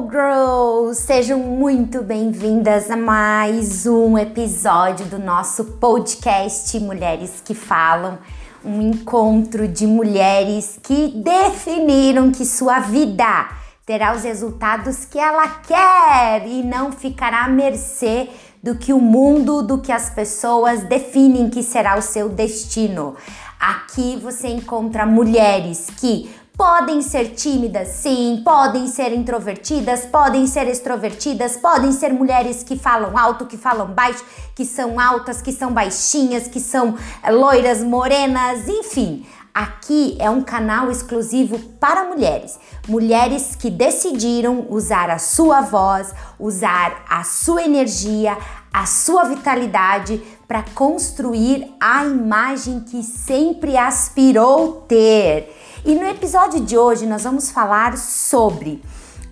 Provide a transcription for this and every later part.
Girls! Sejam muito bem-vindas a mais um episódio do nosso podcast Mulheres que Falam. Um encontro de mulheres que definiram que sua vida terá os resultados que ela quer e não ficará à mercê do que o mundo, do que as pessoas definem que será o seu destino. Aqui você encontra mulheres que Podem ser tímidas, sim, podem ser introvertidas, podem ser extrovertidas, podem ser mulheres que falam alto, que falam baixo, que são altas, que são baixinhas, que são eh, loiras, morenas, enfim. Aqui é um canal exclusivo para mulheres, mulheres que decidiram usar a sua voz, usar a sua energia, a sua vitalidade para construir a imagem que sempre aspirou ter. E no episódio de hoje nós vamos falar sobre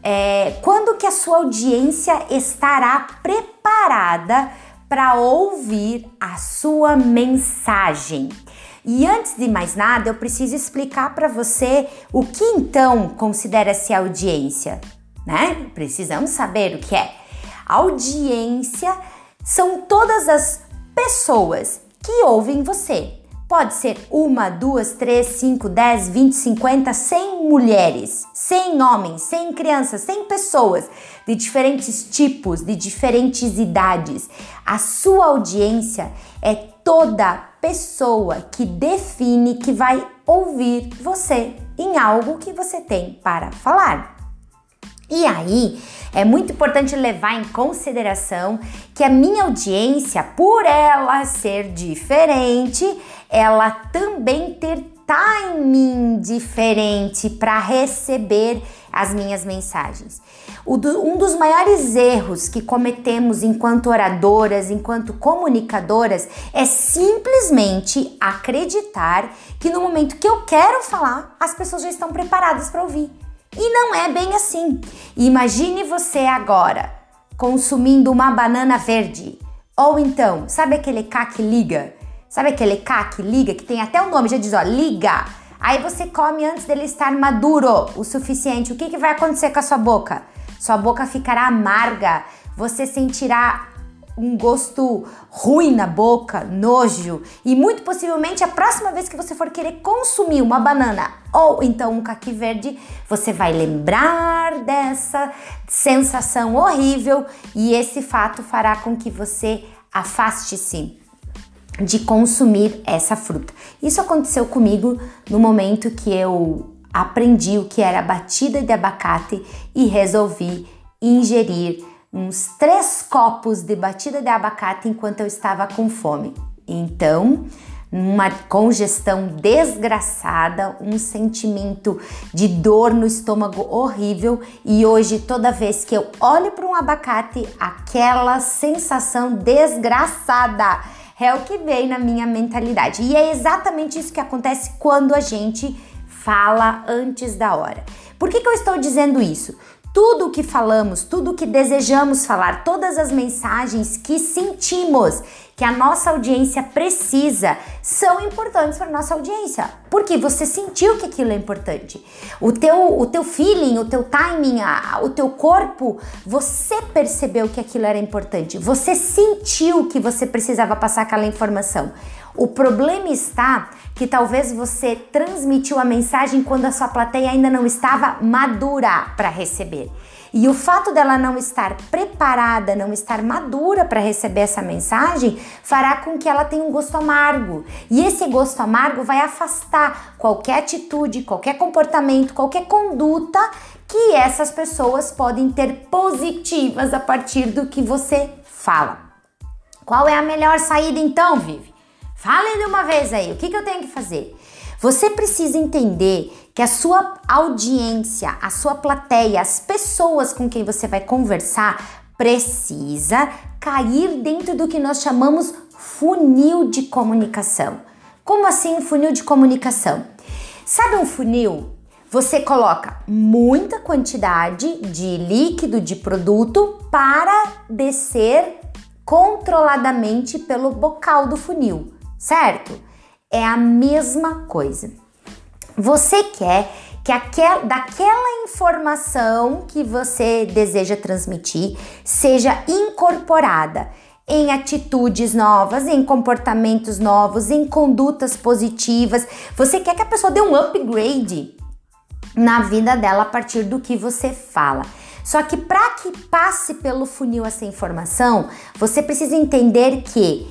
é, quando que a sua audiência estará preparada para ouvir a sua mensagem. E antes de mais nada, eu preciso explicar para você o que então considera-se audiência, né? Precisamos saber o que é. Audiência são todas as pessoas que ouvem você, Pode ser uma, duas, três, cinco, dez, vinte, cinquenta, cem mulheres, cem homens, cem crianças, cem pessoas de diferentes tipos, de diferentes idades. A sua audiência é toda pessoa que define que vai ouvir você em algo que você tem para falar. E aí, é muito importante levar em consideração que a minha audiência, por ela ser diferente, ela também ter timing diferente para receber as minhas mensagens. um dos maiores erros que cometemos enquanto oradoras, enquanto comunicadoras, é simplesmente acreditar que no momento que eu quero falar, as pessoas já estão preparadas para ouvir. E não é bem assim. Imagine você agora consumindo uma banana verde. Ou então, sabe aquele K que liga? Sabe aquele K liga, que tem até o nome, já diz, ó, liga. Aí você come antes dele estar maduro o suficiente. O que, que vai acontecer com a sua boca? Sua boca ficará amarga, você sentirá um gosto ruim na boca, nojo, e muito possivelmente a próxima vez que você for querer consumir uma banana ou então um caqui verde, você vai lembrar dessa sensação horrível e esse fato fará com que você afaste-se de consumir essa fruta. Isso aconteceu comigo no momento que eu aprendi o que era batida de abacate e resolvi ingerir uns três copos de batida de abacate enquanto eu estava com fome. Então, uma congestão desgraçada, um sentimento de dor no estômago horrível e hoje toda vez que eu olho para um abacate, aquela sensação desgraçada é o que vem na minha mentalidade. E é exatamente isso que acontece quando a gente fala antes da hora. Por que, que eu estou dizendo isso? Tudo o que falamos, tudo o que desejamos falar, todas as mensagens que sentimos que a nossa audiência precisa são importantes para nossa audiência, porque você sentiu que aquilo é importante. O teu, o teu feeling, o teu timing, a, o teu corpo, você percebeu que aquilo era importante. Você sentiu que você precisava passar aquela informação. O problema está que talvez você transmitiu a mensagem quando a sua plateia ainda não estava madura para receber. E o fato dela não estar preparada, não estar madura para receber essa mensagem, fará com que ela tenha um gosto amargo. E esse gosto amargo vai afastar qualquer atitude, qualquer comportamento, qualquer conduta que essas pessoas podem ter positivas a partir do que você fala. Qual é a melhor saída então, Vivi? Falem de uma vez aí, o que, que eu tenho que fazer? Você precisa entender que a sua audiência, a sua plateia, as pessoas com quem você vai conversar, precisa cair dentro do que nós chamamos funil de comunicação. Como assim funil de comunicação? Sabe um funil? Você coloca muita quantidade de líquido, de produto para descer controladamente pelo bocal do funil certo? É a mesma coisa. Você quer que aquel, daquela informação que você deseja transmitir seja incorporada em atitudes novas, em comportamentos novos, em condutas positivas. Você quer que a pessoa dê um upgrade na vida dela a partir do que você fala. Só que para que passe pelo funil essa informação, você precisa entender que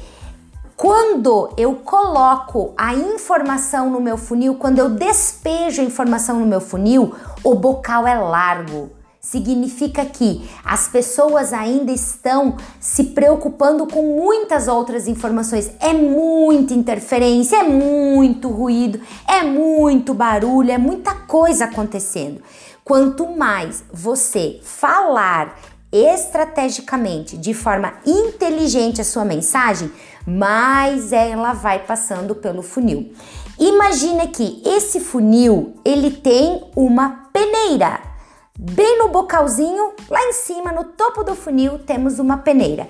quando eu coloco a informação no meu funil, quando eu despejo a informação no meu funil, o bocal é largo. Significa que as pessoas ainda estão se preocupando com muitas outras informações. É muita interferência, é muito ruído, é muito barulho, é muita coisa acontecendo. Quanto mais você falar estrategicamente, de forma inteligente a sua mensagem, mais ela vai passando pelo funil. Imagine que esse funil, ele tem uma peneira. Bem no bocalzinho, lá em cima, no topo do funil, temos uma peneira.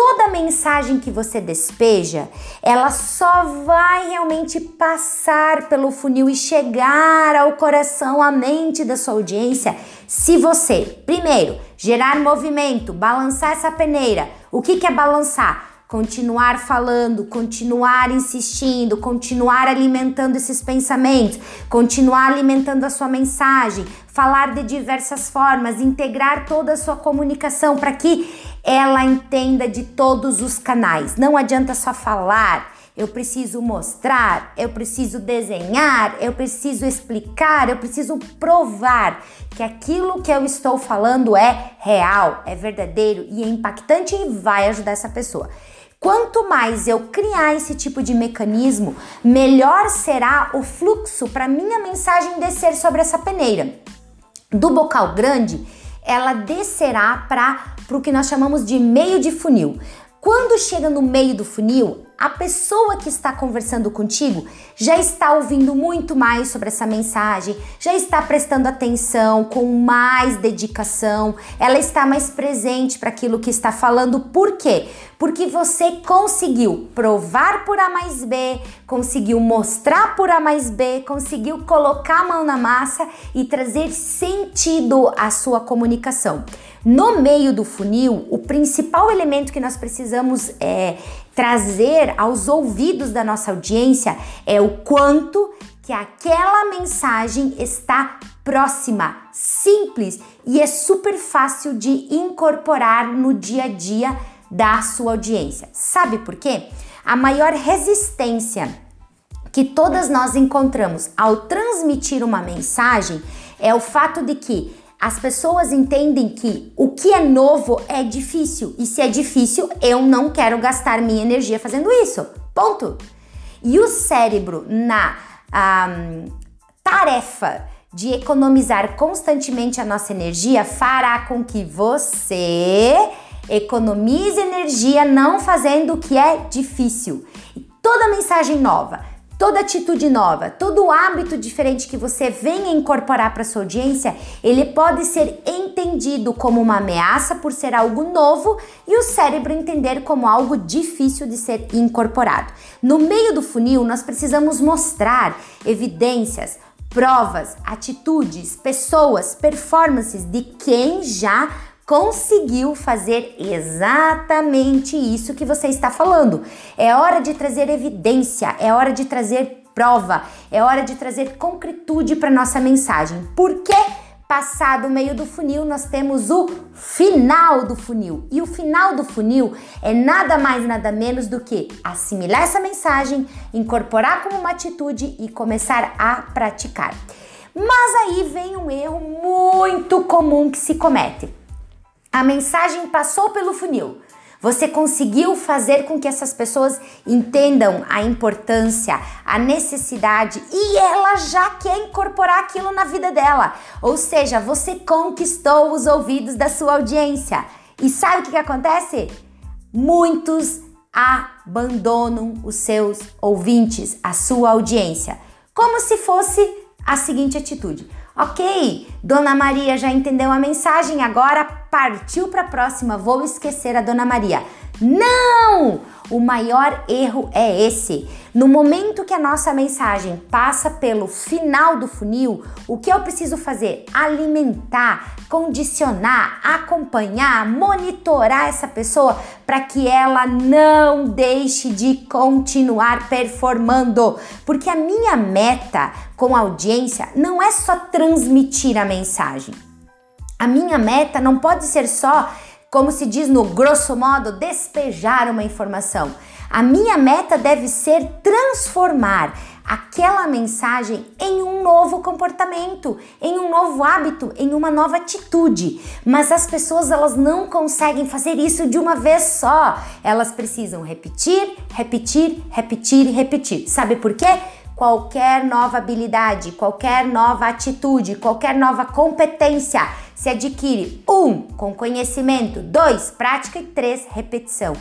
Toda mensagem que você despeja, ela só vai realmente passar pelo funil e chegar ao coração, à mente da sua audiência, se você, primeiro, gerar movimento, balançar essa peneira. O que, que é balançar? Continuar falando, continuar insistindo, continuar alimentando esses pensamentos, continuar alimentando a sua mensagem, falar de diversas formas, integrar toda a sua comunicação para que ela entenda de todos os canais. Não adianta só falar. Eu preciso mostrar, eu preciso desenhar, eu preciso explicar, eu preciso provar que aquilo que eu estou falando é real, é verdadeiro e é impactante e vai ajudar essa pessoa. Quanto mais eu criar esse tipo de mecanismo, melhor será o fluxo para minha mensagem descer sobre essa peneira. Do bocal grande, ela descerá para o que nós chamamos de meio de funil. Quando chega no meio do funil, a pessoa que está conversando contigo já está ouvindo muito mais sobre essa mensagem, já está prestando atenção com mais dedicação, ela está mais presente para aquilo que está falando. Por quê? Porque você conseguiu provar por A mais B, conseguiu mostrar por A mais B, conseguiu colocar a mão na massa e trazer sentido à sua comunicação. No meio do funil, o principal elemento que nós precisamos é, trazer aos ouvidos da nossa audiência é o quanto que aquela mensagem está próxima, simples e é super fácil de incorporar no dia a dia da sua audiência. Sabe por quê? A maior resistência que todas nós encontramos ao transmitir uma mensagem é o fato de que as pessoas entendem que o que é novo é difícil e se é difícil, eu não quero gastar minha energia fazendo isso. Ponto. E o cérebro, na um, tarefa de economizar constantemente a nossa energia, fará com que você economize energia não fazendo o que é difícil. E toda mensagem nova, Toda atitude nova, todo hábito diferente que você venha incorporar para sua audiência, ele pode ser entendido como uma ameaça por ser algo novo e o cérebro entender como algo difícil de ser incorporado. No meio do funil, nós precisamos mostrar evidências, provas, atitudes, pessoas, performances de quem já conseguiu fazer exatamente isso que você está falando. É hora de trazer evidência, é hora de trazer prova, é hora de trazer concretude para nossa mensagem. Por quê? Passado o meio do funil, nós temos o final do funil. E o final do funil é nada mais, nada menos do que assimilar essa mensagem, incorporar como uma atitude e começar a praticar. Mas aí vem um erro muito comum que se comete. A mensagem passou pelo funil. Você conseguiu fazer com que essas pessoas entendam a importância, a necessidade e ela já quer incorporar aquilo na vida dela. Ou seja, você conquistou os ouvidos da sua audiência. E sabe o que, que acontece? Muitos abandonam os seus ouvintes, a sua audiência, como se fosse a seguinte atitude: Ok, Dona Maria já entendeu a mensagem, agora partiu para a próxima. Vou esquecer a Dona Maria. Não! O maior erro é esse. No momento que a nossa mensagem passa pelo final do funil, o que eu preciso fazer? Alimentar, condicionar, acompanhar, monitorar essa pessoa para que ela não deixe de continuar performando. Porque a minha meta com a audiência não é só transmitir a mensagem. A minha meta não pode ser só como se diz no grosso modo, despejar uma informação. A minha meta deve ser transformar aquela mensagem em um novo comportamento, em um novo hábito, em uma nova atitude. Mas as pessoas elas não conseguem fazer isso de uma vez só. Elas precisam repetir, repetir, repetir e repetir. Sabe por quê? Qualquer nova habilidade, qualquer nova atitude, qualquer nova competência se adquire um com conhecimento, dois prática e três repetição.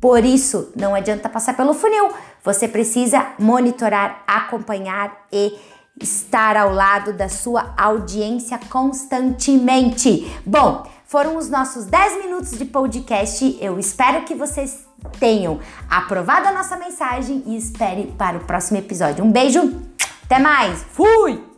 Por isso, não adianta passar pelo funil. Você precisa monitorar, acompanhar e estar ao lado da sua audiência constantemente. Bom, foram os nossos 10 minutos de podcast. Eu espero que vocês tenham aprovado a nossa mensagem e espere para o próximo episódio. Um beijo, até mais, fui!